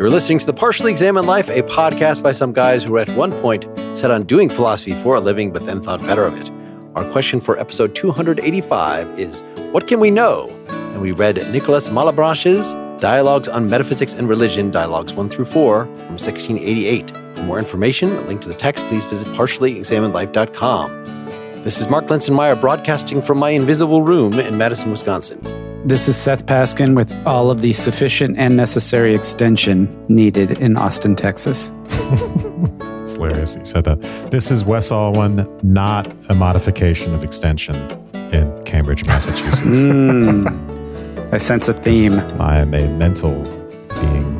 You're listening to The Partially Examined Life, a podcast by some guys who at one point set on doing philosophy for a living, but then thought better of it. Our question for episode 285 is What can we know? And we read Nicolas Malebranche's Dialogues on Metaphysics and Religion, Dialogues 1 through 4 from 1688. For more information, a link to the text, please visit partiallyexaminedlife.com. This is Mark Linsenmayer broadcasting from my invisible room in Madison, Wisconsin. This is Seth Paskin with all of the sufficient and necessary extension needed in Austin, Texas. it's hilarious you said that. This is Wes Alwan, not a modification of extension in Cambridge, Massachusetts. mm, I sense a theme. I am a mental being.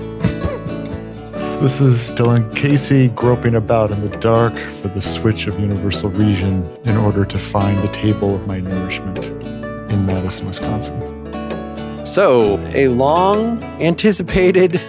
This is Dylan Casey groping about in the dark for the switch of universal reason in order to find the table of my nourishment in Madison, Wisconsin. So, a long anticipated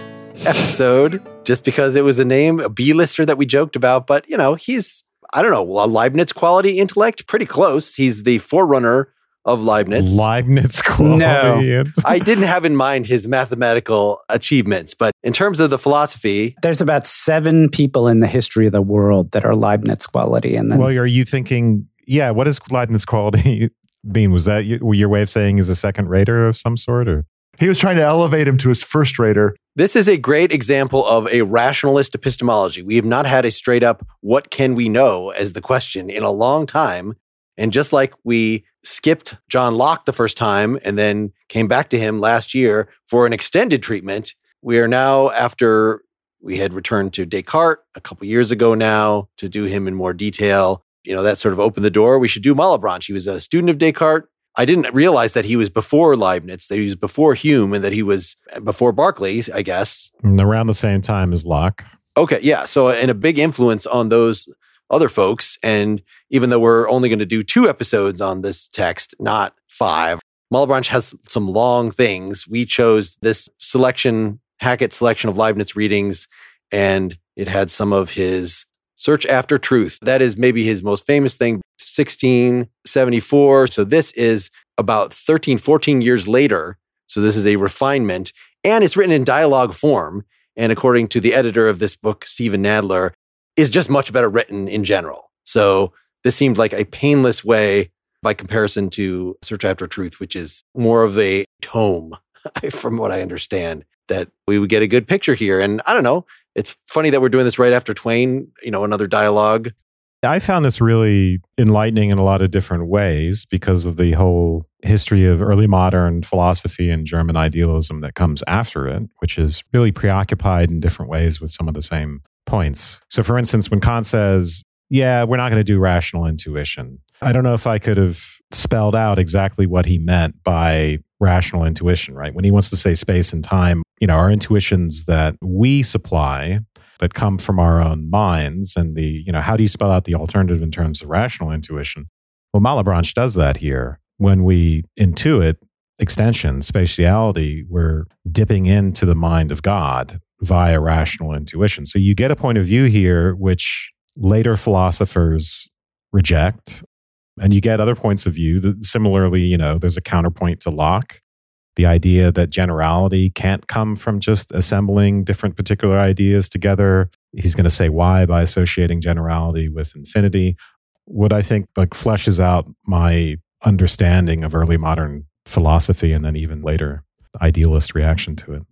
episode just because it was a name, a B lister that we joked about. But, you know, he's, I don't know, a Leibniz quality intellect, pretty close. He's the forerunner of Leibniz. Leibniz quality. No. I didn't have in mind his mathematical achievements, but in terms of the philosophy, there's about seven people in the history of the world that are Leibniz quality. And then, well, are you thinking, yeah, what is Leibniz quality Bean, was that your, your way of saying he's a second rater of some sort? Or he was trying to elevate him to his first rater. This is a great example of a rationalist epistemology. We have not had a straight up "what can we know" as the question in a long time. And just like we skipped John Locke the first time and then came back to him last year for an extended treatment, we are now after we had returned to Descartes a couple years ago now to do him in more detail you know, that sort of opened the door. We should do Malebranche. He was a student of Descartes. I didn't realize that he was before Leibniz, that he was before Hume, and that he was uh, before Berkeley, I guess. Mm, around the same time as Locke. Okay, yeah. So, uh, and a big influence on those other folks. And even though we're only going to do two episodes on this text, not five, Malebranche has some long things. We chose this selection, Hackett selection of Leibniz readings, and it had some of his Search After Truth. That is maybe his most famous thing, 1674. So this is about 13, 14 years later. So this is a refinement and it's written in dialogue form. And according to the editor of this book, Steven Nadler, is just much better written in general. So this seems like a painless way by comparison to Search After Truth, which is more of a tome, from what I understand, that we would get a good picture here. And I don't know, it's funny that we're doing this right after Twain, you know, another dialogue. I found this really enlightening in a lot of different ways because of the whole history of early modern philosophy and German idealism that comes after it, which is really preoccupied in different ways with some of the same points. So, for instance, when Kant says, Yeah, we're not going to do rational intuition, I don't know if I could have spelled out exactly what he meant by rational intuition, right? When he wants to say space and time, you know, our intuitions that we supply that come from our own minds and the, you know, how do you spell out the alternative in terms of rational intuition? Well, Malebranche does that here. When we intuit extension, spatiality, we're dipping into the mind of God via rational intuition. So you get a point of view here which later philosophers reject and you get other points of view that similarly, you know, there's a counterpoint to Locke. The idea that generality can't come from just assembling different particular ideas together. He's going to say why by associating generality with infinity. What I think like fleshes out my understanding of early modern philosophy and then even later idealist reaction to it.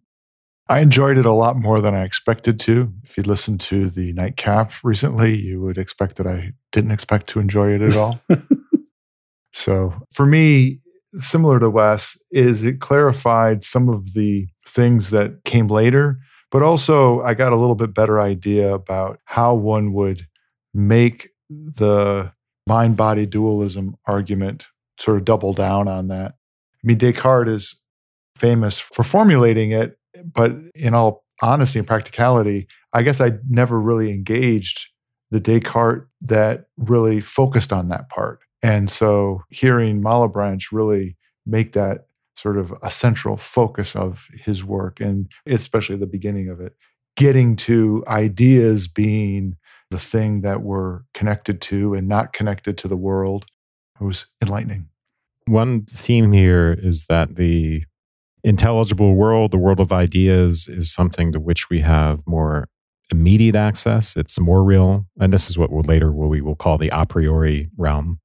I enjoyed it a lot more than I expected to. If you listened to the nightcap recently, you would expect that I didn't expect to enjoy it at all. so for me, similar to Wes, is it clarified some of the things that came later, but also I got a little bit better idea about how one would make the mind body dualism argument sort of double down on that. I mean, Descartes is famous for formulating it but in all honesty and practicality, I guess I never really engaged the Descartes that really focused on that part. And so hearing Malebranche really make that sort of a central focus of his work, and especially the beginning of it, getting to ideas being the thing that we're connected to and not connected to the world, it was enlightening. One theme here is that the intelligible world, the world of ideas, is something to which we have more immediate access. It's more real. And this is what we'll later what we will call the a priori realm.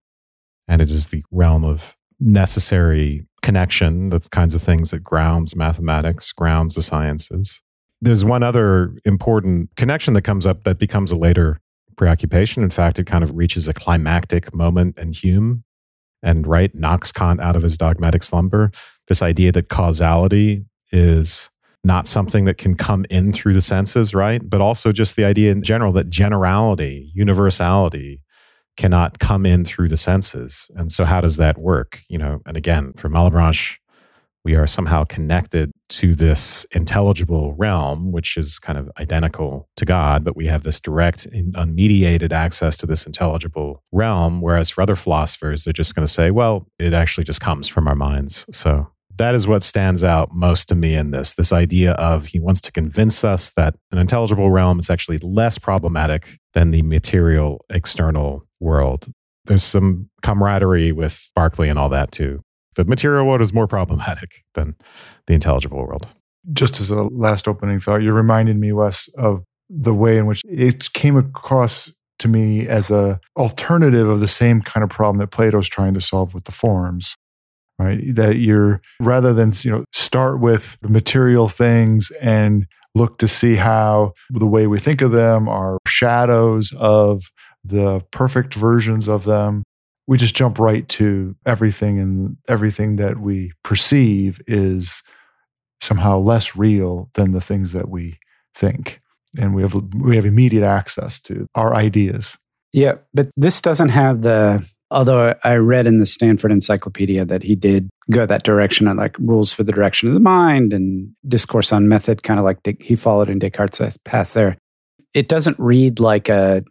And it is the realm of necessary connection, the kinds of things that grounds mathematics, grounds the sciences. There's one other important connection that comes up that becomes a later preoccupation. In fact, it kind of reaches a climactic moment in Hume and right knocks Kant out of his dogmatic slumber. This idea that causality is not something that can come in through the senses, right? But also just the idea in general that generality, universality cannot come in through the senses. And so how does that work? You know, and again, for Malebranche, we are somehow connected to this intelligible realm, which is kind of identical to God, but we have this direct, unmediated access to this intelligible realm. Whereas for other philosophers, they're just going to say, well, it actually just comes from our minds. So that is what stands out most to me in this this idea of he wants to convince us that an intelligible realm is actually less problematic than the material external world. There's some camaraderie with Berkeley and all that too the material world is more problematic than the intelligible world. Just as a last opening thought, you reminded me, Wes, of the way in which it came across to me as a alternative of the same kind of problem that Plato's trying to solve with the forms right? That you're rather than you know start with the material things and look to see how the way we think of them are shadows of the perfect versions of them we just jump right to everything and everything that we perceive is somehow less real than the things that we think. And we have we have immediate access to our ideas. Yeah but this doesn't have the although i read in the stanford encyclopedia that he did go that direction and like rules for the direction of the mind and discourse on method kind of like he followed in descartes' path there it doesn't read like a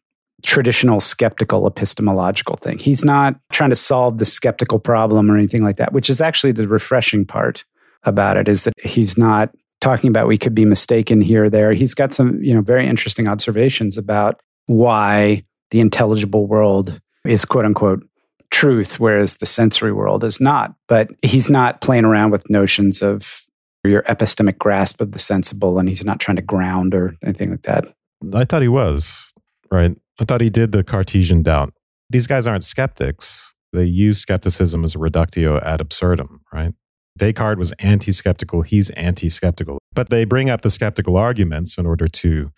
traditional skeptical epistemological thing. He's not trying to solve the skeptical problem or anything like that, which is actually the refreshing part about it is that he's not talking about we could be mistaken here or there. He's got some, you know, very interesting observations about why the intelligible world is quote unquote truth, whereas the sensory world is not. But he's not playing around with notions of your epistemic grasp of the sensible, and he's not trying to ground or anything like that. I thought he was, right? I thought he did the Cartesian doubt. These guys aren't skeptics. They use skepticism as a reductio ad absurdum, right? Descartes was anti skeptical. He's anti skeptical. But they bring up the skeptical arguments in order to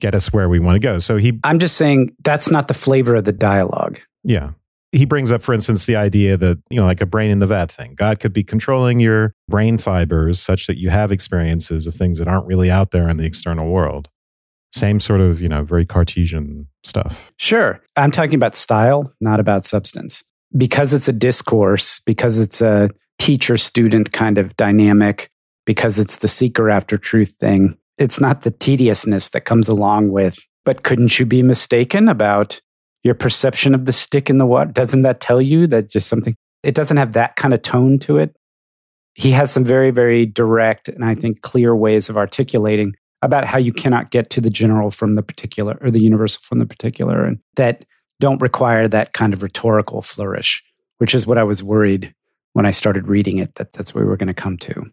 get us where we want to go. So he. I'm just saying that's not the flavor of the dialogue. Yeah. He brings up, for instance, the idea that, you know, like a brain in the vat thing. God could be controlling your brain fibers such that you have experiences of things that aren't really out there in the external world. Same sort of, you know, very Cartesian stuff. Sure. I'm talking about style, not about substance. Because it's a discourse, because it's a teacher student kind of dynamic, because it's the seeker after truth thing, it's not the tediousness that comes along with, but couldn't you be mistaken about your perception of the stick in the water? Doesn't that tell you that just something, it doesn't have that kind of tone to it? He has some very, very direct and I think clear ways of articulating about how you cannot get to the general from the particular or the universal from the particular and that don't require that kind of rhetorical flourish which is what i was worried when i started reading it that that's where we were going to come to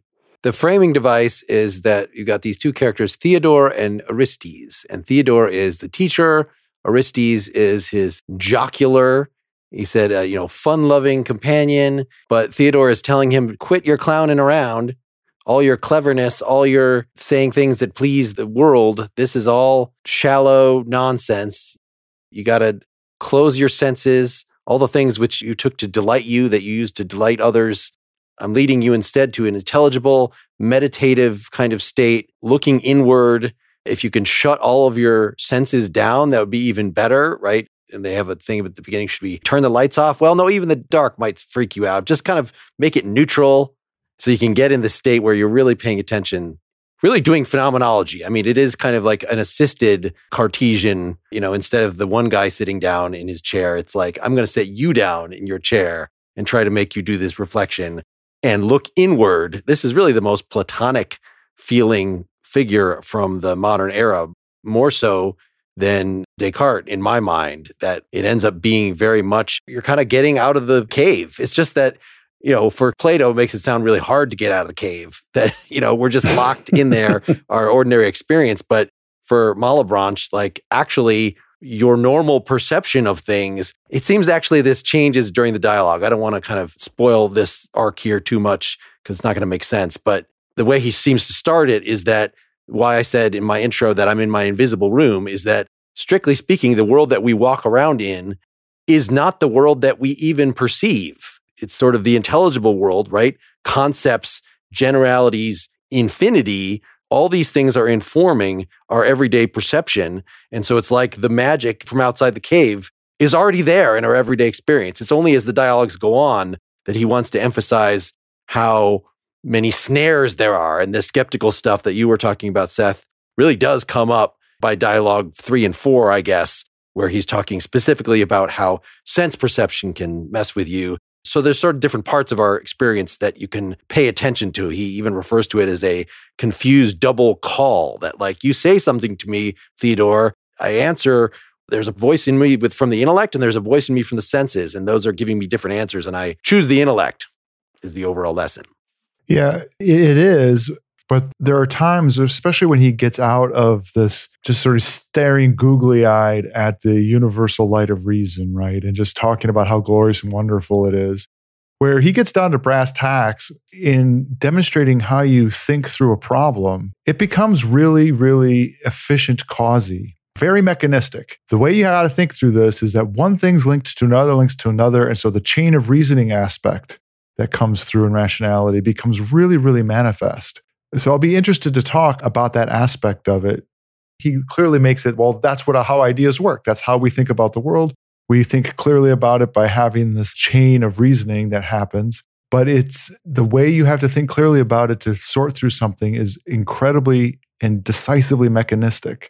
the framing device is that you got these two characters theodore and aristes and theodore is the teacher aristes is his jocular he said uh, you know fun loving companion but theodore is telling him quit your clowning around all your cleverness, all your saying things that please the world, this is all shallow nonsense. You got to close your senses, all the things which you took to delight you that you used to delight others. I'm leading you instead to an intelligible, meditative kind of state, looking inward. If you can shut all of your senses down, that would be even better, right? And they have a thing at the beginning should be turn the lights off. Well, no, even the dark might freak you out. Just kind of make it neutral so you can get in the state where you're really paying attention, really doing phenomenology. I mean, it is kind of like an assisted Cartesian, you know, instead of the one guy sitting down in his chair, it's like, I'm going to set you down in your chair and try to make you do this reflection and look inward. This is really the most platonic feeling figure from the modern era, more so than Descartes in my mind, that it ends up being very much, you're kind of getting out of the cave. It's just that you know, for Plato, it makes it sound really hard to get out of the cave. That, you know, we're just locked in there, our ordinary experience. But for Malebranche, like actually your normal perception of things, it seems actually this changes during the dialogue. I don't want to kind of spoil this arc here too much because it's not going to make sense. But the way he seems to start it is that why I said in my intro that I'm in my invisible room is that strictly speaking, the world that we walk around in is not the world that we even perceive. It's sort of the intelligible world, right? Concepts, generalities, infinity, all these things are informing our everyday perception. And so it's like the magic from outside the cave is already there in our everyday experience. It's only as the dialogues go on that he wants to emphasize how many snares there are. And the skeptical stuff that you were talking about, Seth, really does come up by dialogue three and four, I guess, where he's talking specifically about how sense perception can mess with you. So there's sort of different parts of our experience that you can pay attention to. He even refers to it as a confused double call that like you say something to me, Theodore, I answer there's a voice in me with from the intellect and there's a voice in me from the senses and those are giving me different answers and I choose the intellect is the overall lesson. Yeah, it is. But there are times, especially when he gets out of this just sort of staring googly eyed at the universal light of reason, right? And just talking about how glorious and wonderful it is, where he gets down to brass tacks in demonstrating how you think through a problem, it becomes really, really efficient causey. Very mechanistic. The way you got to think through this is that one thing's linked to another, links to another. And so the chain of reasoning aspect that comes through in rationality becomes really, really manifest. So I'll be interested to talk about that aspect of it. He clearly makes it, well, that's what how ideas work. That's how we think about the world. We think clearly about it by having this chain of reasoning that happens. But it's the way you have to think clearly about it to sort through something is incredibly and decisively mechanistic.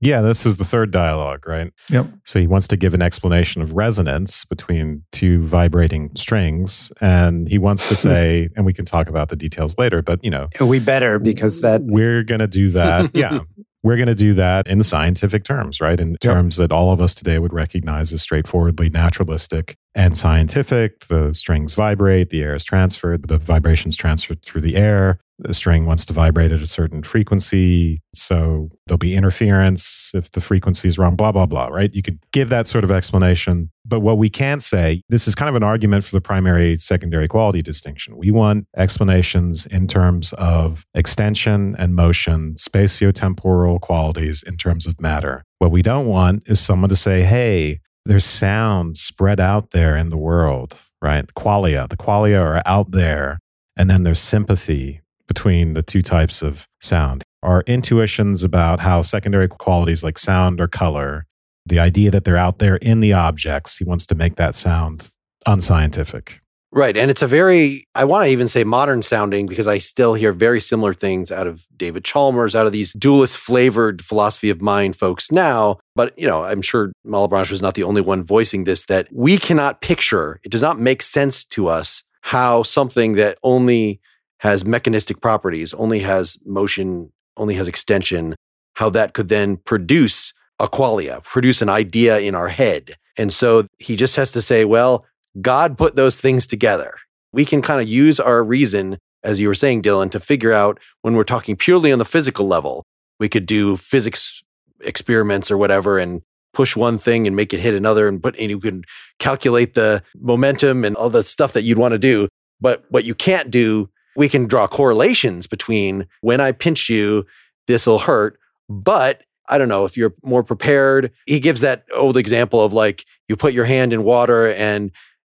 Yeah, this is the third dialogue, right? Yep. So he wants to give an explanation of resonance between two vibrating strings. And he wants to say, and we can talk about the details later, but you know, we better because that we're going to do that. yeah. We're going to do that in scientific terms, right? In terms yep. that all of us today would recognize as straightforwardly naturalistic and scientific. The strings vibrate, the air is transferred, the vibrations transferred through the air the string wants to vibrate at a certain frequency. So there'll be interference if the frequency is wrong, blah, blah, blah, right? You could give that sort of explanation. But what we can say, this is kind of an argument for the primary secondary quality distinction. We want explanations in terms of extension and motion, spatiotemporal qualities in terms of matter. What we don't want is someone to say, hey, there's sound spread out there in the world, right? Qualia, the qualia are out there. And then there's sympathy between the two types of sound. Our intuitions about how secondary qualities like sound or color, the idea that they're out there in the objects, he wants to make that sound unscientific. Right. And it's a very, I want to even say modern sounding because I still hear very similar things out of David Chalmers, out of these dualist flavored philosophy of mind folks now. But, you know, I'm sure Malebranche was not the only one voicing this, that we cannot picture, it does not make sense to us how something that only has mechanistic properties, only has motion, only has extension, how that could then produce a qualia, produce an idea in our head. And so he just has to say, well, God put those things together. We can kind of use our reason, as you were saying, Dylan, to figure out when we're talking purely on the physical level. We could do physics experiments or whatever and push one thing and make it hit another and put and you can calculate the momentum and all the stuff that you'd want to do. But what you can't do we can draw correlations between when I pinch you, this will hurt. But I don't know if you're more prepared. He gives that old example of like you put your hand in water and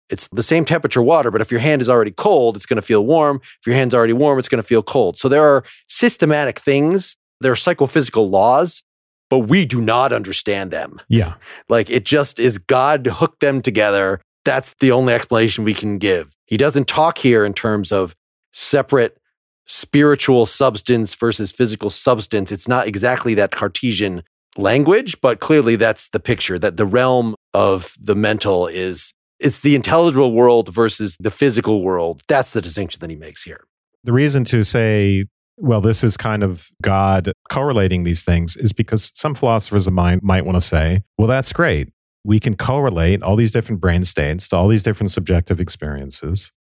it's the same temperature water, but if your hand is already cold, it's going to feel warm. If your hand's already warm, it's going to feel cold. So there are systematic things, there are psychophysical laws, but we do not understand them. Yeah. like it just is God hooked them together. That's the only explanation we can give. He doesn't talk here in terms of separate spiritual substance versus physical substance. It's not exactly that Cartesian language, but clearly that's the picture that the realm of the mental is it's the intelligible world versus the physical world. That's the distinction that he makes here. The reason to say well, this is kind of God correlating these things is because some philosophers of mind might want to say, well, that's great. We can correlate all these different brain states to all these different subjective experiences.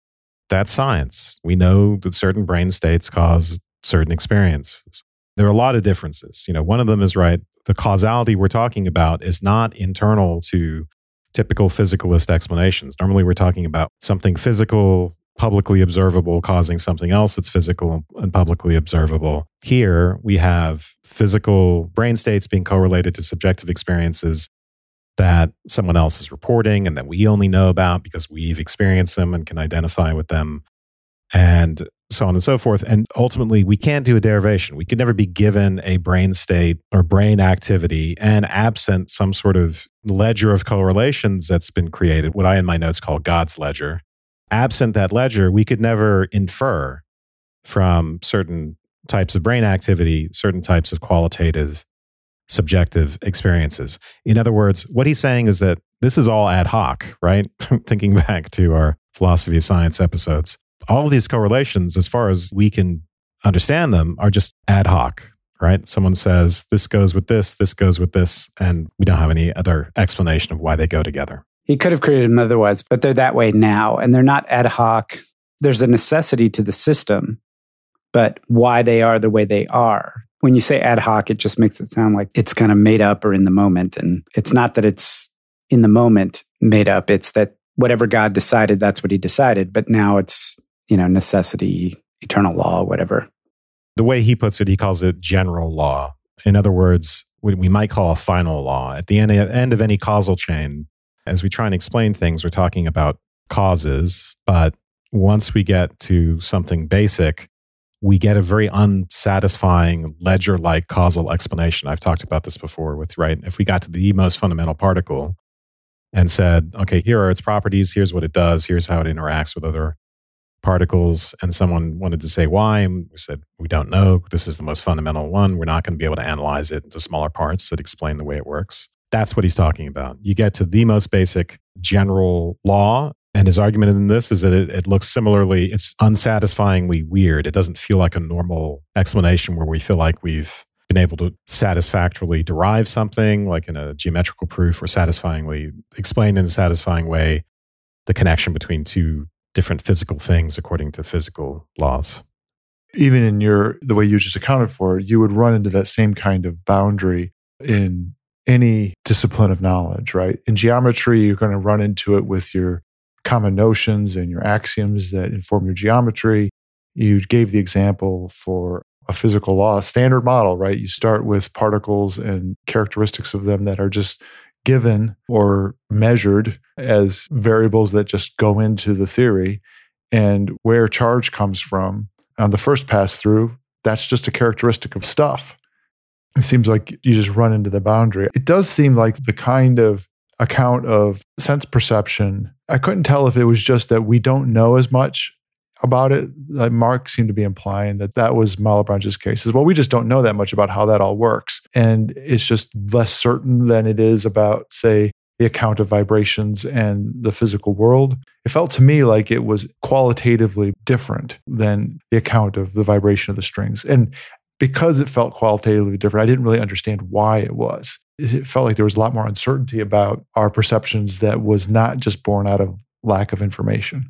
That's science. We know that certain brain states cause certain experiences. There are a lot of differences. You know, one of them is right. The causality we're talking about is not internal to typical physicalist explanations. Normally, we're talking about something physical, publicly observable, causing something else that's physical and publicly observable. Here, we have physical brain states being correlated to subjective experiences that someone else is reporting and that we only know about because we've experienced them and can identify with them, and so on and so forth. And ultimately, we can't do a derivation. We could never be given a brain state or brain activity and absent some sort of ledger of correlations that's been created, what I in my notes call God's ledger. Absent that ledger, we could never infer from certain types of brain activity, certain types of qualitative subjective experiences. In other words, what he's saying is that this is all ad hoc, right? Thinking back to our philosophy of science episodes, all these correlations, as far as we can understand them, are just ad hoc, right? Someone says this goes with this, this goes with this, and we don't have any other explanation of why they go together. He could have created them otherwise, but they're that way now, and they're not ad hoc. There's a necessity to the system, but why they are the way they are when you say ad hoc, it just makes it sound like it's kind of made up or in the moment. And it's not that it's in the moment made up, it's that whatever God decided, that's what he decided. But now it's, you know, necessity, eternal law, whatever. The way he puts it, he calls it general law. In other words, what we might call a final law. At the end, end of any causal chain, as we try and explain things, we're talking about causes. But once we get to something basic, we get a very unsatisfying ledger like causal explanation. I've talked about this before with, right? If we got to the most fundamental particle and said, okay, here are its properties, here's what it does, here's how it interacts with other particles, and someone wanted to say why, and we said, we don't know. This is the most fundamental one. We're not going to be able to analyze it into smaller parts that explain the way it works. That's what he's talking about. You get to the most basic general law, and his argument in this is that it, it, looks similarly, it's unsatisfyingly weird. It doesn't feel like a normal explanation where we feel like we've been able to satisfactorily derive something, like in a geometrical proof, or satisfyingly explain in a satisfying way the connection between two different physical things according to physical laws. Even in your the way you just accounted for, you would run into that same kind of boundary in any discipline of knowledge, right? In geometry, you're going to run into it with your common notions and your axioms that inform your geometry. You gave the example for a physical law, a standard model, right? You start with particles and characteristics of them that are just given or measured as variables that just go into the theory. And where charge comes from on the first pass through, that's just a characteristic of stuff. It seems like you just run into the boundary. It does seem like the kind of account of sense perception. I couldn't tell if it was just that we don't know as much about it. Like Mark seemed to be implying that that was Malebranche's case. Is well, we just don't know that much about how that all works, and it's just less certain than it is about, say, the account of vibrations and the physical world. It felt to me like it was qualitatively different than the account of the vibration of the strings. And because it felt qualitatively different, I didn't really understand why it was it felt like there was a lot more uncertainty about our perceptions that was not just born out of lack of information.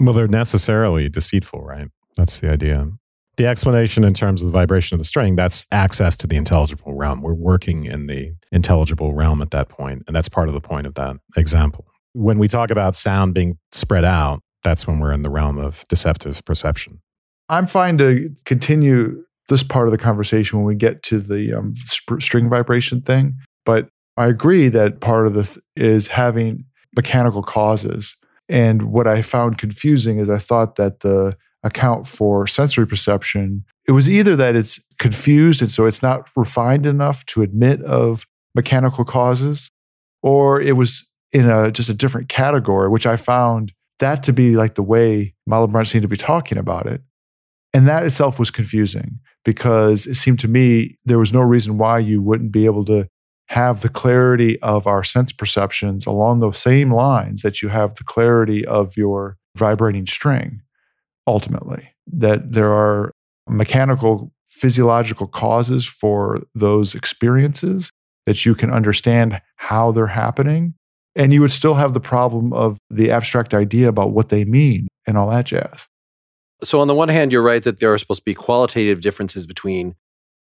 Well, they're necessarily deceitful, right? That's the idea. The explanation in terms of the vibration of the string, that's access to the intelligible realm. We're working in the intelligible realm at that point, and that's part of the point of that example. When we talk about sound being spread out, that's when we're in the realm of deceptive perception. I'm fine to continue this part of the conversation when we get to the um, sp- string vibration thing. But I agree that part of the th- is having mechanical causes. And what I found confusing is I thought that the account for sensory perception it was either that it's confused and so it's not refined enough to admit of mechanical causes or it was in a just a different category which i found that to be like the way malebranche seemed to be talking about it and that itself was confusing because it seemed to me there was no reason why you wouldn't be able to have the clarity of our sense perceptions along those same lines that you have the clarity of your vibrating string ultimately that there are mechanical physiological causes for those experiences that you can understand how they're happening And you would still have the problem of the abstract idea about what they mean and all that jazz. So, on the one hand, you're right that there are supposed to be qualitative differences between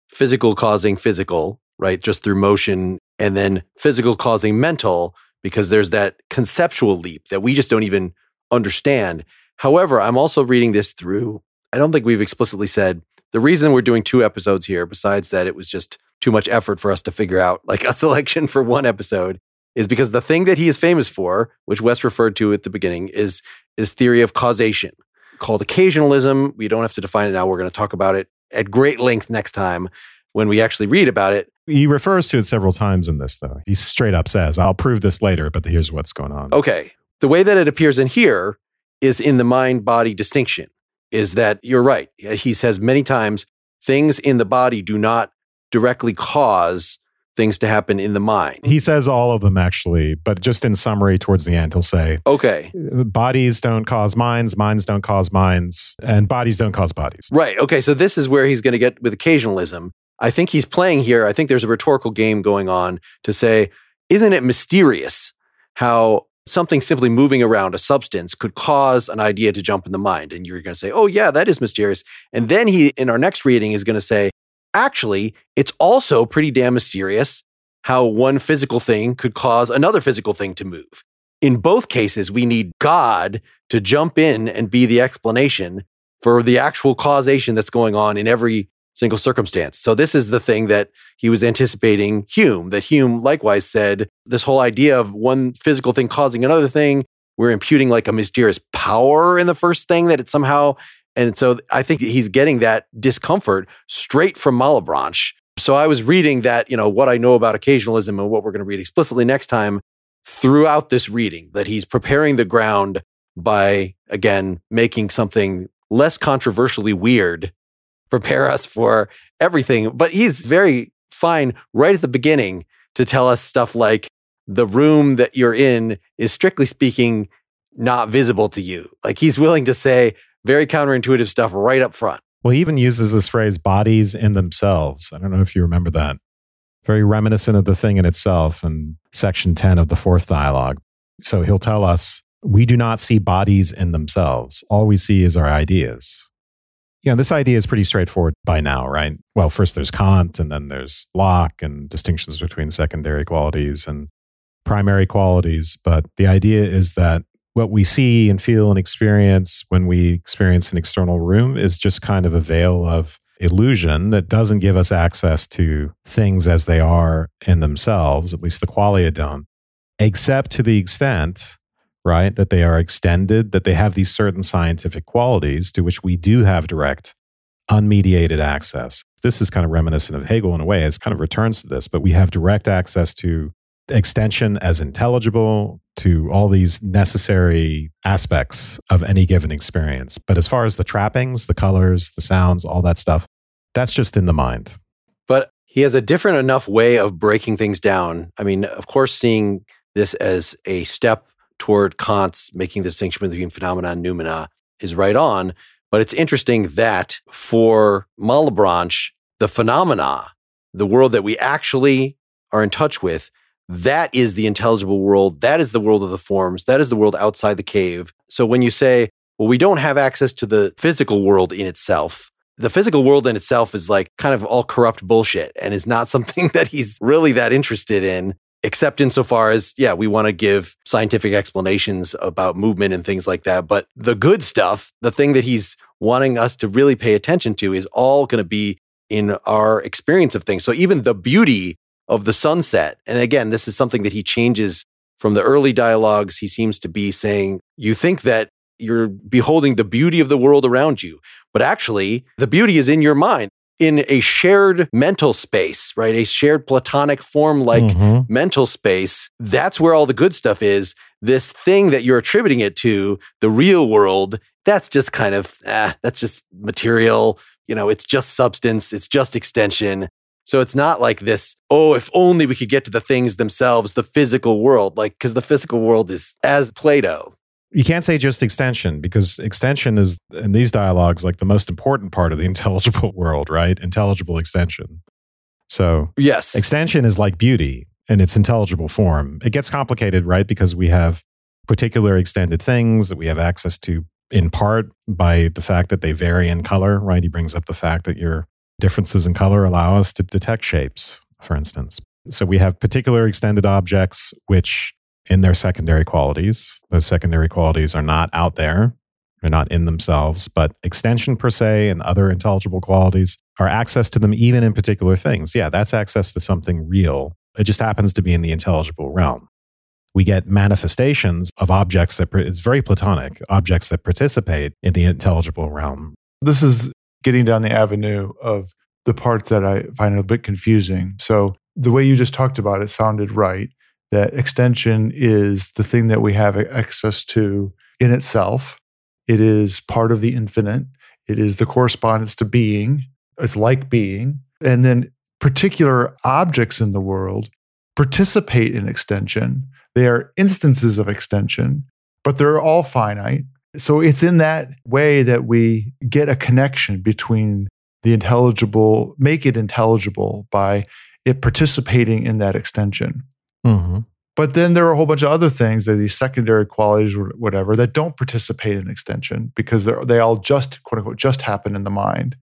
physical causing physical, right, just through motion, and then physical causing mental, because there's that conceptual leap that we just don't even understand. However, I'm also reading this through, I don't think we've explicitly said the reason we're doing two episodes here, besides that it was just too much effort for us to figure out like a selection for one episode, is because the thing that he is famous for, which Wes referred to at the beginning, is is theory of causation called occasionalism. We don't have to define it now. We're going to talk about it at great length next time when we actually read about it. He refers to it several times in this, though. He straight up says, I'll prove this later, but here's what's going on. Okay. The way that it appears in here is in the mind body distinction, is that you're right. He says many times things in the body do not directly cause things to happen in the mind. He says all of them actually, but just in summary towards the end, he'll say, Okay. bodies don't cause minds, minds don't cause minds, and bodies don't cause bodies. Right. Okay. So this is where he's going to get with occasionalism. I think he's playing here. I think there's a rhetorical game going on to say, isn't it mysterious how something simply moving around a substance could cause an idea to jump in the mind? And you're going to say, oh, yeah, that is mysterious. And then he, in our next reading, is going to say, actually, it's also pretty damn mysterious how one physical thing could cause another physical thing to move. In both cases, we need God to jump in and be the explanation for the actual causation that's going on in every single circumstance. So this is the thing that he was anticipating Hume, that Hume likewise said this whole idea of one physical thing causing another thing, we're imputing like a mysterious power in the first thing that it somehow and so I think he's getting that discomfort straight from Malebranche. So I was reading that, you know, what I know about occasionalism and what we're going to read explicitly next time throughout this reading, that he's preparing the ground by, again, making something less controversially weird prepare us for everything. But he's very fine right at the beginning to tell us stuff like the room that you're in is strictly speaking not visible to you. Like he's willing to say very counterintuitive stuff right up front. Well, he even uses this phrase bodies in themselves. I don't know if you remember that. Very reminiscent of the thing in itself in section 10 of the fourth dialogue. So he'll tell us we do not see bodies in themselves. All we see is our ideas you know, this idea is pretty straightforward by now, right? Well, first there's Kant, and then there's Locke, and distinctions between secondary qualities and primary qualities. But the idea is that what we see and feel and experience when we experience an external room is just kind of a veil of illusion that doesn't give us access to things as they are in themselves, at least the qualia don't, except to the extent right? That they are extended, that they have these certain scientific qualities to which we do have direct, unmediated access. This is kind of reminiscent of Hegel in a way, it kind of returns to this, but we have direct access to extension as intelligible, to all these necessary aspects of any given experience. But as far as the trappings, the colors, the sounds, all that stuff, that's just in the mind. But he has a different enough way of breaking things down. I mean, of course, seeing this as a step toward Kant's making the distinction between phenomena and noumena is right on. But it's interesting that for Malebranche, the phenomena, the world that we actually are in touch with, that is the intelligible world. That is the world of the forms. That is the world outside the cave. So when you say, well, we don't have access to the physical world in itself, the physical world in itself is like kind of all corrupt bullshit and is not something that he's really that interested in except insofar as, yeah, we want to give scientific explanations about movement and things like that. But the good stuff, the thing that he's wanting us to really pay attention to, is all going to be in our experience of things. So even the beauty of the sunset, and again, this is something that he changes from the early dialogues. He seems to be saying, you think that you're beholding the beauty of the world around you. But actually, the beauty is in your mind in a shared mental space, right? A shared platonic form like mm-hmm. mental space. That's where all the good stuff is. This thing that you're attributing it to, the real world, that's just kind of, ah, that's just material. You know, it's just substance, it's just extension. So it's not like this, oh, if only we could get to the things themselves, the physical world, like, because the physical world is as Plato, you can't say just extension because extension is in these dialogues like the most important part of the intelligible world, right? Intelligible extension. So, yes, extension is like beauty. in its intelligible form. It gets complicated, right? Because we have particular extended things that we have access to in part by the fact that they vary in color, right? He brings up the fact that your differences in color allow us to detect shapes, for instance. So we have particular extended objects which in their secondary qualities, those secondary qualities are not out there, they're not in themselves, but extension per se and other intelligible qualities are access to them even in particular things. Yeah, that's access to something real. It just happens to be in the intelligible realm. We get manifestations of objects that, it's very platonic, objects that participate in the intelligible realm. This is getting down the avenue of the part that I find a bit confusing. So, the way you just talked about it sounded right that extension is the thing that we have access to in itself. It is part of the infinite. It is the correspondence to being. It's like being. And then particular objects in the world participate in extension. They are instances of extension, but they're all finite. So it's in that way that we get a connection between the intelligible, make it intelligible by it participating in that extension. Mm-hmm. But then there are a whole bunch of other things, that these secondary qualities or whatever, that don't participate in extension because they all just, quote unquote, just happen in the mind.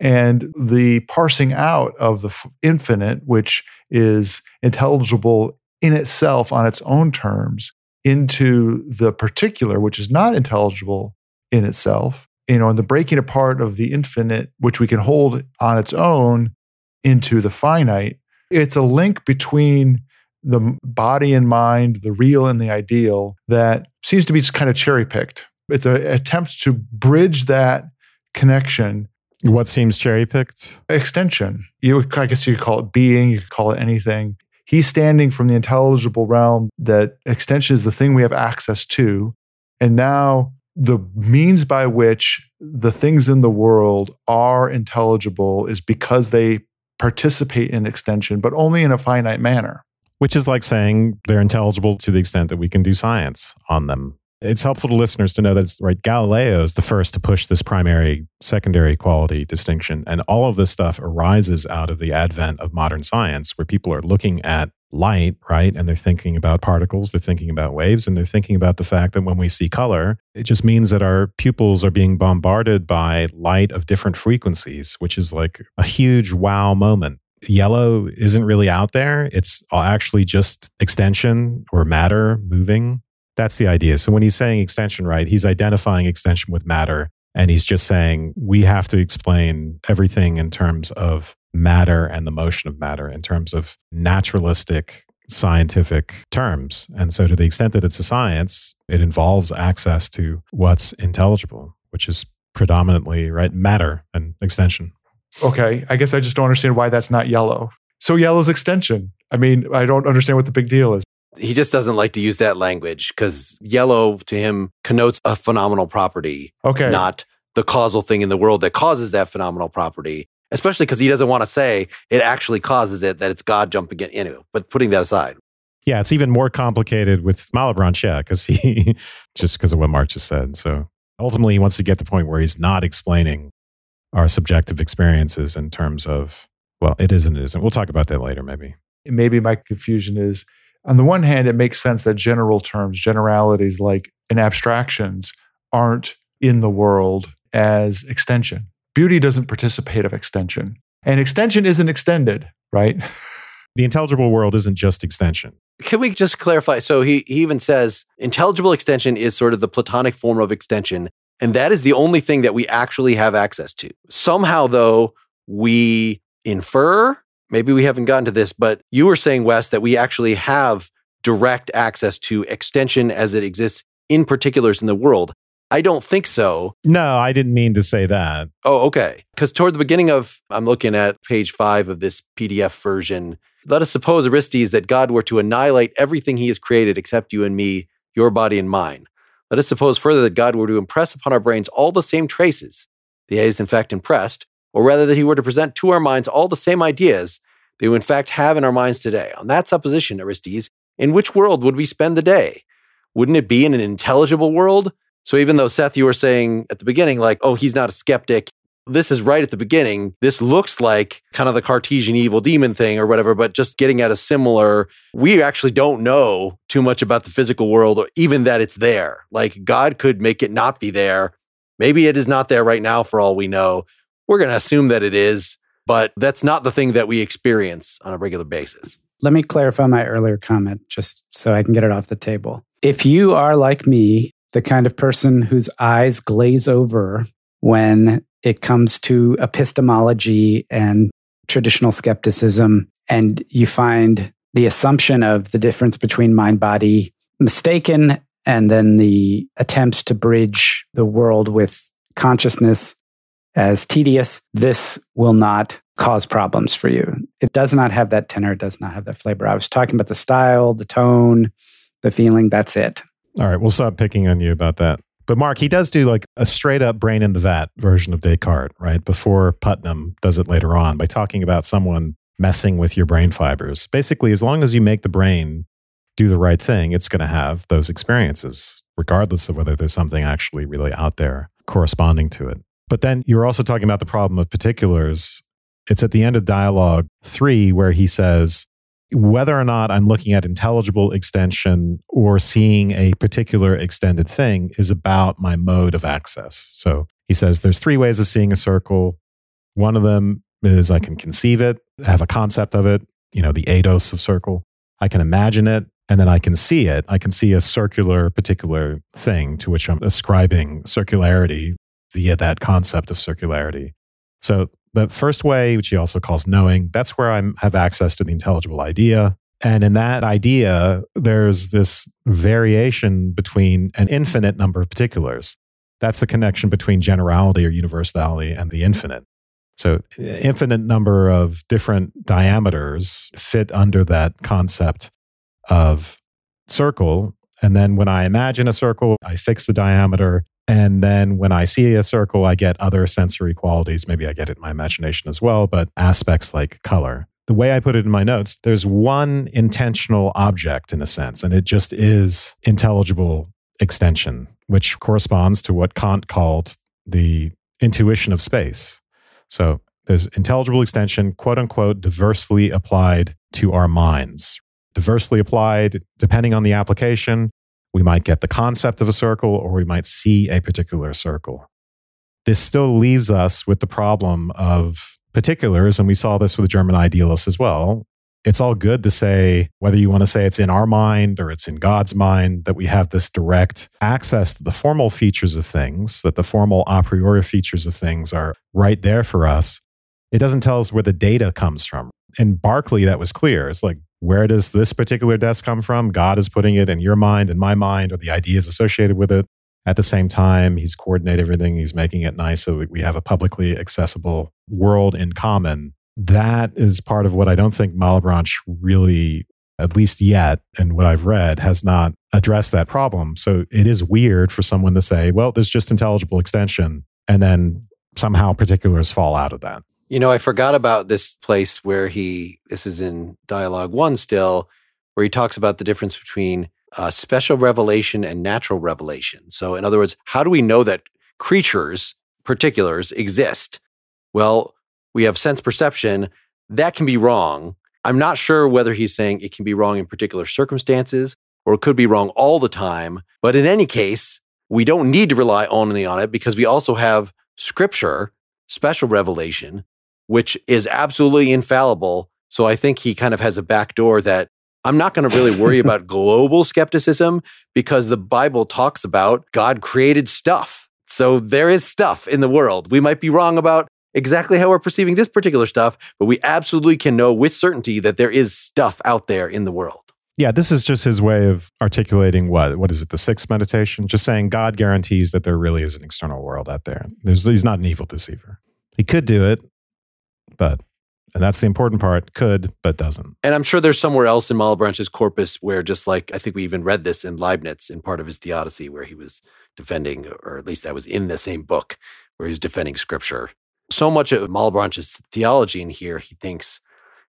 And the parsing out of the infinite, which is intelligible in itself on its own terms, into the particular, which is not intelligible in itself, you know, and the breaking apart of the infinite, which we can hold on its own, into the finite, it's a link between the body and mind, the real and the ideal, that seems to be just kind of cherry picked. It's an attempt to bridge that connection. What seems cherry picked? Extension. You, I guess you could call it being, you could call it anything. He's standing from the intelligible realm that extension is the thing we have access to. And now the means by which the things in the world are intelligible is because they participate in extension, but only in a finite manner which is like saying they're intelligible to the extent that we can do science on them. It's helpful to listeners to know that it's right. Galileo is the first to push this primary secondary quality distinction. And all of this stuff arises out of the advent of modern science, where people are looking at light, right? And they're thinking about particles, they're thinking about waves, and they're thinking about the fact that when we see color, it just means that our pupils are being bombarded by light of different frequencies, which is like a huge wow moment yellow isn't really out there. It's uh, actually just extension or matter moving. That's the idea. So when he's saying extension, right, he's identifying extension with matter. And he's just saying we have to explain everything in terms of matter and the motion of matter, in terms of naturalistic scientific terms. And so, to the extent that it's a science, it involves access to what's intelligible, which is predominantly, right, matter and extension. Okay, I guess I just don't understand why that's not yellow. So yellow's extension. I mean, I don't understand what the big deal is. He just doesn't like to use that language because yellow to him connotes a phenomenal property, okay. not the causal thing in the world that causes that phenomenal property. Especially because he doesn't want to say it actually causes it, that it's God jumping in it. But putting that aside, yeah, it's even more complicated with Malebranche, yeah, because he just because of what Mark just said. So ultimately, he wants to get to the point where he's not explaining our subjective experiences in terms of, well, it is and it isn't. We'll talk about that later, maybe. Maybe my confusion is on the one hand, it makes sense that general terms, generalities like and abstractions aren't in the world as extension. Beauty doesn't participate of extension, and extension isn't extended, right? The intelligible world isn't just extension. Can we just clarify? So he, he even says intelligible extension is sort of the platonic form of extension and that is the only thing that we actually have access to. Somehow, though, we infer, maybe we haven't gotten to this, but you were saying, Wes, that we actually have direct access to extension as it exists in particulars in the world. I don't think so. No, I didn't mean to say that. Oh, okay. Because toward the beginning of, I'm looking at page five of this PDF version. Let us suppose, Aristes, that God were to annihilate everything he has created except you and me, your body and mine. Let us suppose further that God were to impress upon our brains all the same traces The he is in fact impressed, or rather that he were to present to our minds all the same ideas that we in fact have in our minds today. On that supposition, Aristides, in which world would we spend the day? Wouldn't it be in an intelligible world? So even though Seth, you were saying at the beginning, like, oh, he's not a skeptic, this is right at the beginning. This looks like kind of the Cartesian evil demon thing or whatever, but just getting at a similar, we actually don't know too much about the physical world or even that it's there. Like God could make it not be there. Maybe it is not there right now for all we know. We're going to assume that it is, but that's not the thing that we experience on a regular basis. Let me clarify my earlier comment just so I can get it off the table. If you are like me, the kind of person whose eyes glaze over when it comes to epistemology and traditional skepticism, and you find the assumption of the difference between mind body mistaken, and then the attempts to bridge the world with consciousness as tedious, this will not cause problems for you. It does not have that tenor, it does not have that flavor. I was talking about the style, the tone, the feeling. That's it. All right, we'll stop picking on you about that. But Mark, he does do like a straight up brain in the vat version of Descartes, right? Before Putnam does it later on by talking about someone messing with your brain fibers. Basically, as long as you make the brain do the right thing, it's going to have those experiences, regardless of whether there's something actually really out there corresponding to it. But then you're also talking about the problem of particulars. It's at the end of dialogue three where he says, whether or not I'm looking at intelligible extension or seeing a particular extended thing is about my mode of access. So he says there's three ways of seeing a circle. One of them is I can conceive it, have a concept of it, you know, the eidos of circle. I can imagine it, and then I can see it. I can see a circular particular thing to which I'm ascribing circularity via that concept of circularity. So the first way, which he also calls knowing, that's where I have access to the intelligible idea. And in that idea, there's this variation between an infinite number of particulars. That's the connection between generality or universality and the infinite. So, infinite number of different diameters fit under that concept of circle. And then when I imagine a circle, I fix the diameter and then when I see a circle, I get other sensory qualities. Maybe I get it in my imagination as well, but aspects like color. The way I put it in my notes, there's one intentional object in a sense, and it just is intelligible extension, which corresponds to what Kant called the intuition of space. So there's intelligible extension, quote unquote, diversely applied to our minds. Diversely applied, depending on the application, we might get the concept of a circle or we might see a particular circle. This still leaves us with the problem of particulars, and we saw this with the German idealists as well. It's all good to say, whether you want to say it's in our mind or it's in God's mind, that we have this direct access to the formal features of things, that the formal a priori features of things are right there for us. It doesn't tell us where the data comes from. In Berkeley, that was clear. It's like where does this particular desk come from? God is putting it in your mind and my mind, or the ideas associated with it. At the same time, he's coordinated everything. He's making it nice so we have a publicly accessible world in common. That is part of what I don't think Malebranche really, at least yet, and what I've read, has not addressed that problem. So it is weird for someone to say, well, there's just intelligible extension, and then somehow particulars fall out of that. You know, I forgot about this place where he, this is in dialogue one still, where he talks about the difference between uh, special revelation and natural revelation. So, in other words, how do we know that creatures, particulars, exist? Well, we have sense perception. That can be wrong. I'm not sure whether he's saying it can be wrong in particular circumstances or it could be wrong all the time. But in any case, we don't need to rely only on it because we also have scripture, special revelation, which is absolutely infallible. So I think he kind of has a back door that I'm not going to really worry about global skepticism because the Bible talks about God created stuff. So there is stuff in the world. We might be wrong about exactly how we're perceiving this particular stuff, but we absolutely can know with certainty that there is stuff out there in the world. Yeah, this is just his way of articulating what what is it, the sixth meditation? Just saying God guarantees that there really is an external world out there. There's, he's not an evil deceiver. He could do it, but and that's the important part could but doesn't. And i'm sure there's somewhere else in malebranche's corpus where just like i think we even read this in leibniz in part of his theodicy where he was defending or at least that was in the same book where he was defending scripture. So much of malebranche's theology in here he thinks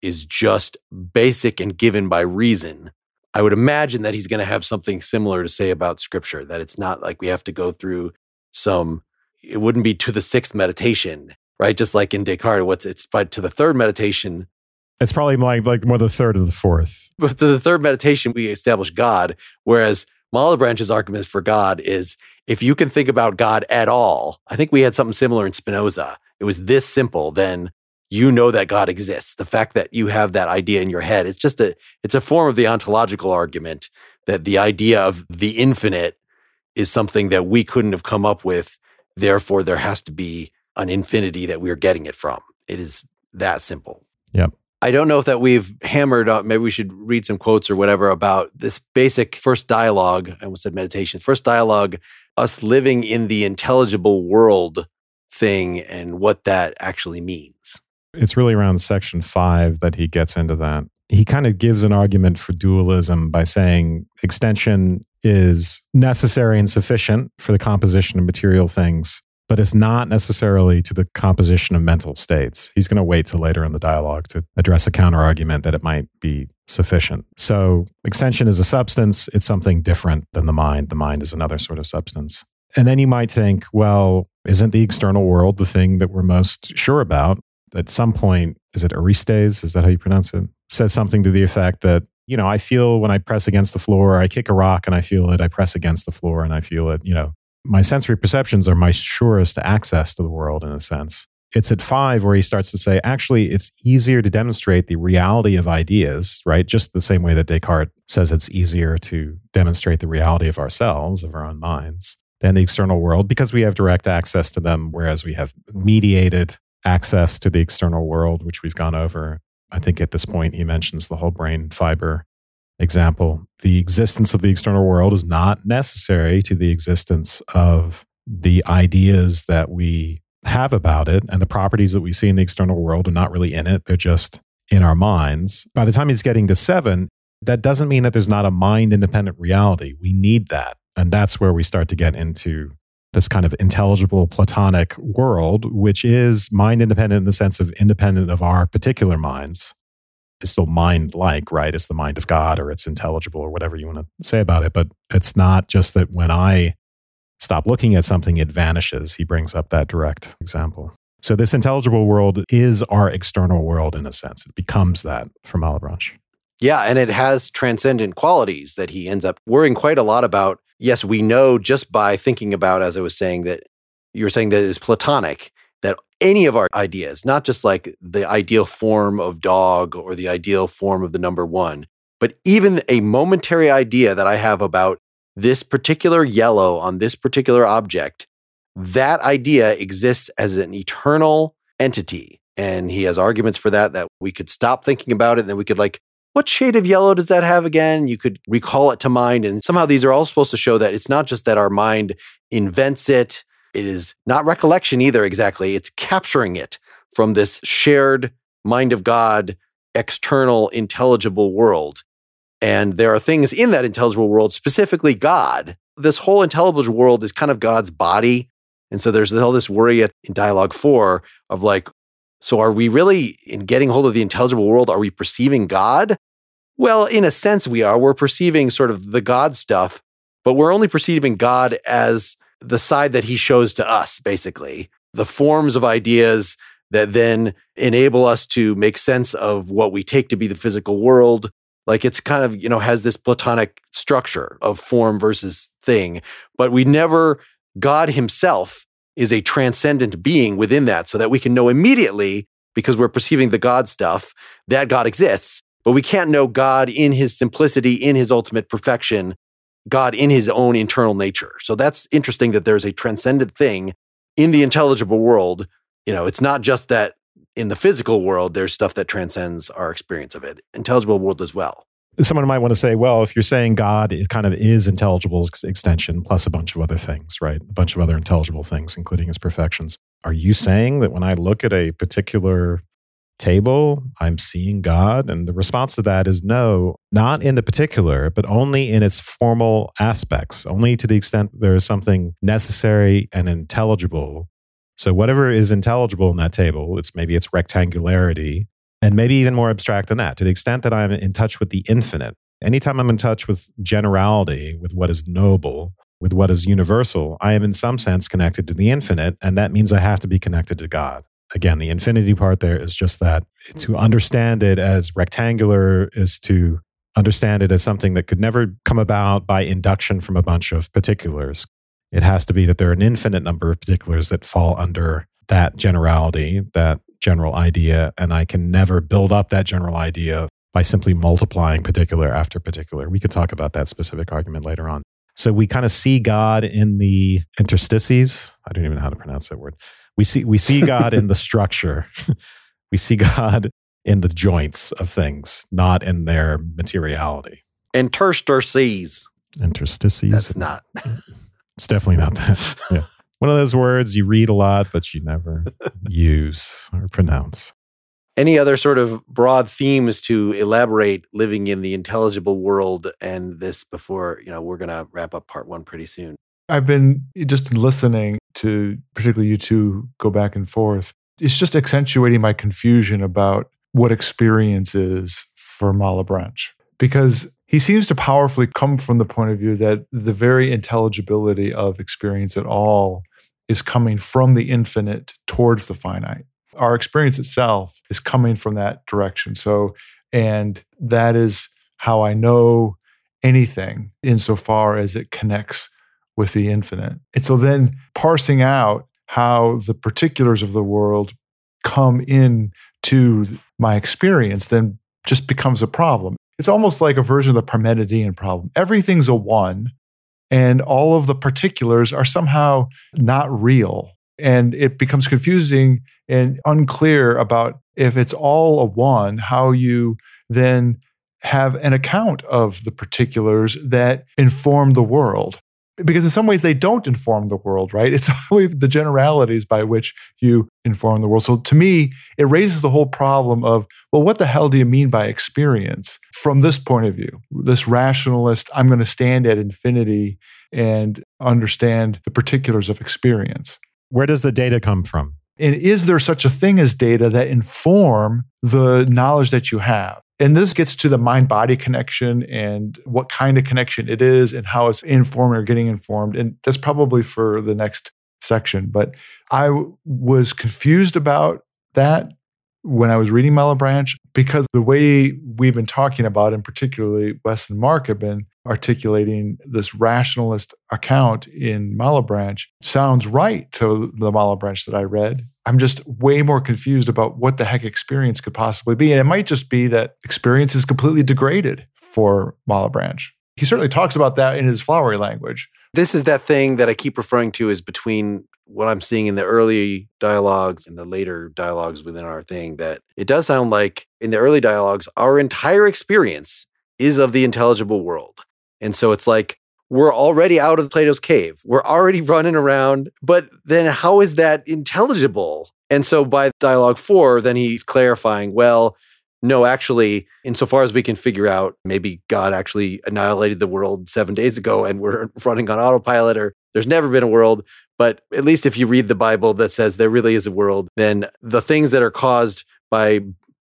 is just basic and given by reason. I would imagine that he's going to have something similar to say about scripture that it's not like we have to go through some it wouldn't be to the sixth meditation, right? Just like in Descartes, what's it's but to the third meditation. It's probably like like more the third or the fourth. But to the third meditation, we establish God. Whereas Malebranche's argument for God is if you can think about God at all, I think we had something similar in Spinoza. It was this simple, then you know that God exists. The fact that you have that idea in your head, it's just a it's a form of the ontological argument that the idea of the infinite is something that we couldn't have come up with. Therefore, there has to be an infinity that we're getting it from. It is that simple. Yep. I don't know if that we've hammered up. Maybe we should read some quotes or whatever about this basic first dialogue. I almost said meditation. First dialogue, us living in the intelligible world thing and what that actually means. It's really around section five that he gets into that. He kind of gives an argument for dualism by saying extension is necessary and sufficient for the composition of material things, but it's not necessarily to the composition of mental states. He's going to wait till later in the dialogue to address a counter argument that it might be sufficient. So, extension is a substance, it's something different than the mind. The mind is another sort of substance. And then you might think, well, isn't the external world the thing that we're most sure about? At some point, is it Aristes? Is that how you pronounce it? Says something to the effect that, you know, I feel when I press against the floor, I kick a rock and I feel it. I press against the floor and I feel it. You know, my sensory perceptions are my surest access to the world in a sense. It's at five where he starts to say, actually, it's easier to demonstrate the reality of ideas, right? Just the same way that Descartes says it's easier to demonstrate the reality of ourselves, of our own minds, than the external world because we have direct access to them, whereas we have mediated access to the external world, which we've gone over. I think at this point, he mentions the whole brain fiber example. The existence of the external world is not necessary to the existence of the ideas that we have about it and the properties that we see in the external world are not really in it. They're just in our minds. By the time he's getting to seven, that doesn't mean that there's not a mind independent reality. We need that. And that's where we start to get into this kind of intelligible platonic world, which is mind independent in the sense of independent of our particular minds. It's still mind like, right? It's the mind of God or it's intelligible or whatever you want to say about it. But it's not just that when I stop looking at something, it vanishes. He brings up that direct example. So, this intelligible world is our external world in a sense. It becomes that for Malebranche. Yeah, and it has transcendent qualities that he ends up worrying quite a lot about. Yes, we know just by thinking about, as I was saying, that you were saying that it is Platonic, any of our ideas, not just like the ideal form of dog or the ideal form of the number one, but even a momentary idea that I have about this particular yellow on this particular object, that idea exists as an eternal entity. And he has arguments for that, that we could stop thinking about it and then we could like, what shade of yellow does that have again? You could recall it to mind. And somehow these are all supposed to show that it's not just that our mind invents it. It is not recollection either, exactly. It's capturing it from this shared mind of God, external, intelligible world. And there are things in that intelligible world, specifically God. This whole intelligible world is kind of God's body. And so there's all this worry in dialogue four of like, so are we really in getting hold of the intelligible world? Are we perceiving God? Well, in a sense, we are. We're perceiving sort of the God stuff, but we're only perceiving God as the side that he shows to us, basically. The forms of ideas that then enable us to make sense of what we take to be the physical world like it's kind of, you know, has this platonic structure of form versus thing, but we never, God himself is a transcendent being within that so that we can know immediately because we're perceiving the God stuff that God exists, but we can't know God in his simplicity, in his ultimate perfection, God in his own internal nature. So that's interesting that there's a transcendent thing in the intelligible world. You know, it's not just that in the physical world, there's stuff that transcends our experience of it. Intelligible world as well. Someone might want to say, well, if you're saying God, it kind of is intelligible extension plus a bunch of other things, right? A bunch of other intelligible things, including his perfections. Are you saying that when I look at a particular table, I'm seeing God? And the response to that is no, not in the particular, but only in its formal aspects, only to the extent there is something necessary and intelligible so whatever is intelligible in that table, it's maybe its rectangularity, and maybe even more abstract than that, to the extent that I'm in touch with the infinite. Anytime I'm in touch with generality, with what is noble, with what is universal, I am in some sense connected to the infinite, and that means I have to be connected to God. Again, the infinity part there is just that to understand it as rectangular is to understand it as something that could never come about by induction from a bunch of particulars. It has to be that there are an infinite number of particulars that fall under that generality, that general idea, and I can never build up that general idea by simply multiplying particular after particular. We could talk about that specific argument later on. So we kind of see God in the interstices. I don't even know how to pronounce that word. We see we see God in the structure. we see God in the joints of things, not in their materiality. Interstices. Interstices. That's not. It's definitely not that. Yeah. One of those words you read a lot, but you never use or pronounce. Any other sort of broad themes to elaborate living in the intelligible world and this before, you know, we're going to wrap up part one pretty soon. I've been just listening to particularly you two go back and forth. It's just accentuating my confusion about what experience is for Malebranche because he seems to powerfully come from the point of view that the very intelligibility of experience at all is coming from the infinite towards the finite. Our experience itself is coming from that direction. So, and that is how I know anything insofar as it connects with the infinite. And so then parsing out how the particulars of the world come in to my experience then just becomes a problem. It's almost like a version of the Parmenidean problem. Everything's a one, and all of the particulars are somehow not real. And it becomes confusing and unclear about if it's all a one, how you then have an account of the particulars that inform the world because in some ways they don't inform the world, right? It's only the generalities by which you inform the world. So to me, it raises the whole problem of, well, what the hell do you mean by experience from this point of view? This rationalist, I'm going to stand at infinity and understand the particulars of experience. Where does the data come from? And is there such a thing as data that inform the knowledge that you have? And this gets to the mind body connection and what kind of connection it is and how it's informing or getting informed. And that's probably for the next section. But I was confused about that when I was reading Malebranche because the way we've been talking about, and particularly Wes and Mark have been articulating this rationalist account in Malebranche, sounds right to the Malebranche that I read. I'm just way more confused about what the heck experience could possibly be. And it might just be that experience is completely degraded for Malebranche. He certainly talks about that in his flowery language. This is that thing that I keep referring to as between what I'm seeing in the early dialogues and the later dialogues within our thing that it does sound like in the early dialogues, our entire experience is of the intelligible world. And so it's like we're already out of Plato's cave. We're already running around, but then how is that intelligible? And so by dialogue four, then he's clarifying, well, no, actually, insofar as we can figure out, maybe God actually annihilated the world seven days ago and we're running on autopilot, or there's never been a world. But at least if you read the Bible that says there really is a world, then the things that are caused by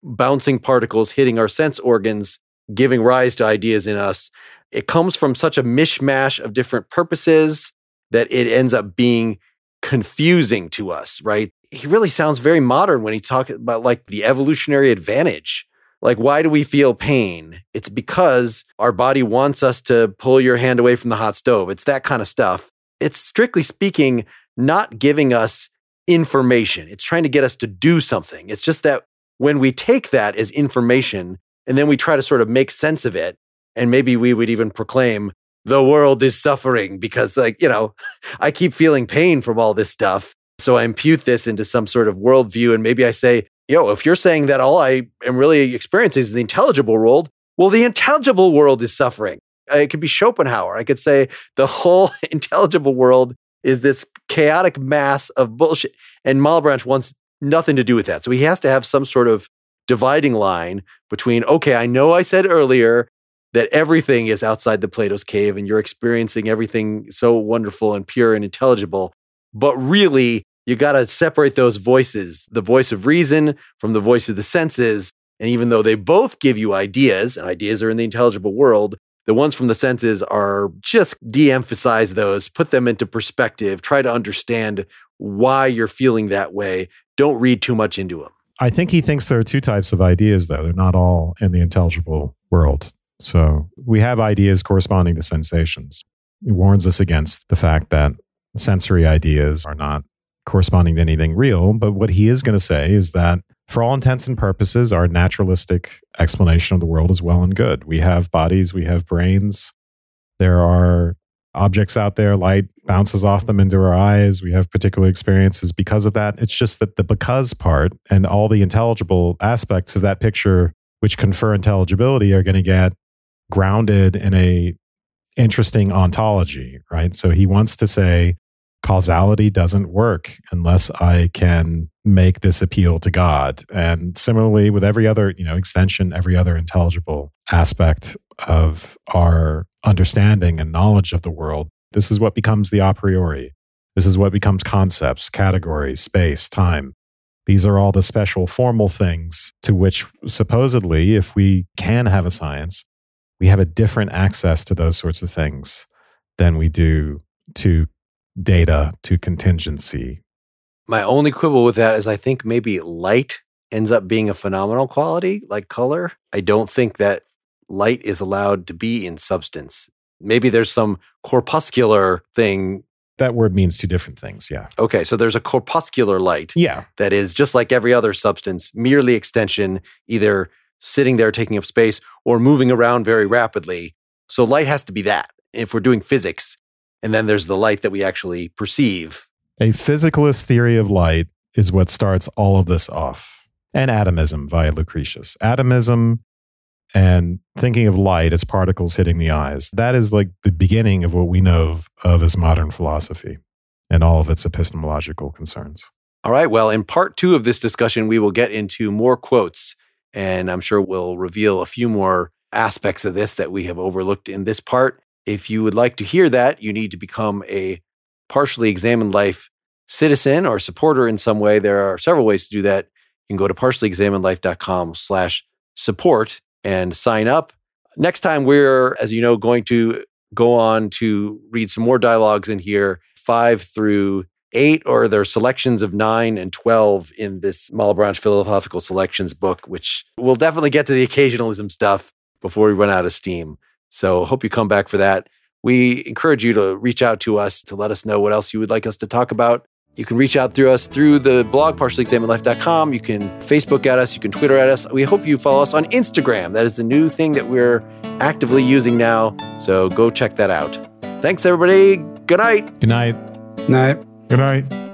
bouncing particles hitting our sense organs, giving rise to ideas in us, it comes from such a mishmash of different purposes that it ends up being confusing to us, right? He really sounds very modern when he talks about like the evolutionary advantage. Like, why do we feel pain? It's because our body wants us to pull your hand away from the hot stove. It's that kind of stuff. It's strictly speaking, not giving us information. It's trying to get us to do something. It's just that when we take that as information and then we try to sort of make sense of it, and maybe we would even proclaim the world is suffering because, like, you know, I keep feeling pain from all this stuff. So I impute this into some sort of worldview. And maybe I say, yo, if you're saying that all I am really experiencing is the intelligible world, well, the intelligible world is suffering. Uh, it could be Schopenhauer. I could say the whole intelligible world is this chaotic mass of bullshit. And Malebranche wants nothing to do with that. So he has to have some sort of dividing line between, okay, I know I said earlier that everything is outside the Plato's cave and you're experiencing everything so wonderful and pure and intelligible. But really, you got to separate those voices the voice of reason from the voice of the senses. And even though they both give you ideas, and ideas are in the intelligible world, The ones from the senses are just de emphasize those, put them into perspective, try to understand why you're feeling that way. Don't read too much into them. I think he thinks there are two types of ideas, though. They're not all in the intelligible world. So we have ideas corresponding to sensations. He warns us against the fact that sensory ideas are not corresponding to anything real. But what he is going to say is that for all intents and purposes, our naturalistic explanation of the world is well and good. We have bodies, we have brains. There are objects out there, light bounces off them into our eyes. We have particular experiences because of that. It's just that the because part and all the intelligible aspects of that picture, which confer intelligibility, are going to get grounded in a interesting ontology, right? So he wants to say causality doesn't work unless I can make this appeal to God. And similarly with every other, you know, extension, every other intelligible aspect of our understanding and knowledge of the world, this is what becomes the a priori. This is what becomes concepts, categories, space, time. These are all the special formal things to which supposedly, if we can have a science, we have a different access to those sorts of things than we do to data, to contingency. My only quibble with that is I think maybe light ends up being a phenomenal quality like color. I don't think that light is allowed to be in substance. Maybe there's some corpuscular thing. That word means two different things. Yeah. Okay. So there's a corpuscular light Yeah. that is just like every other substance, merely extension, either sitting there taking up space or moving around very rapidly. So light has to be that if we're doing physics. And then there's the light that we actually perceive. A physicalist theory of light is what starts all of this off. And atomism via Lucretius. Atomism and thinking of light as particles hitting the eyes. That is like the beginning of what we know of, of as modern philosophy and all of its epistemological concerns. All right. Well, in part two of this discussion, we will get into more quotes, and I'm sure we'll reveal a few more aspects of this that we have overlooked in this part. If you would like to hear that, you need to become a partially examined life citizen or supporter in some way. There are several ways to do that. You can go to partiallyexaminedlife.com slash support and sign up. Next time, we're, as you know, going to go on to read some more dialogues in here, five through eight, or there are selections of nine and 12 in this Malebranche Philosophical Selections book, which we'll definitely get to the occasionalism stuff before we run out of steam. So hope you come back for that. We encourage you to reach out to us to let us know what else you would like us to talk about. You can reach out through us through the blog, partiallyexaminedlife.com. You can Facebook at us. You can Twitter at us. We hope you follow us on Instagram. That is the new thing that we're actively using now. So go check that out. Thanks, everybody. Good night. Good night. Night. Good night.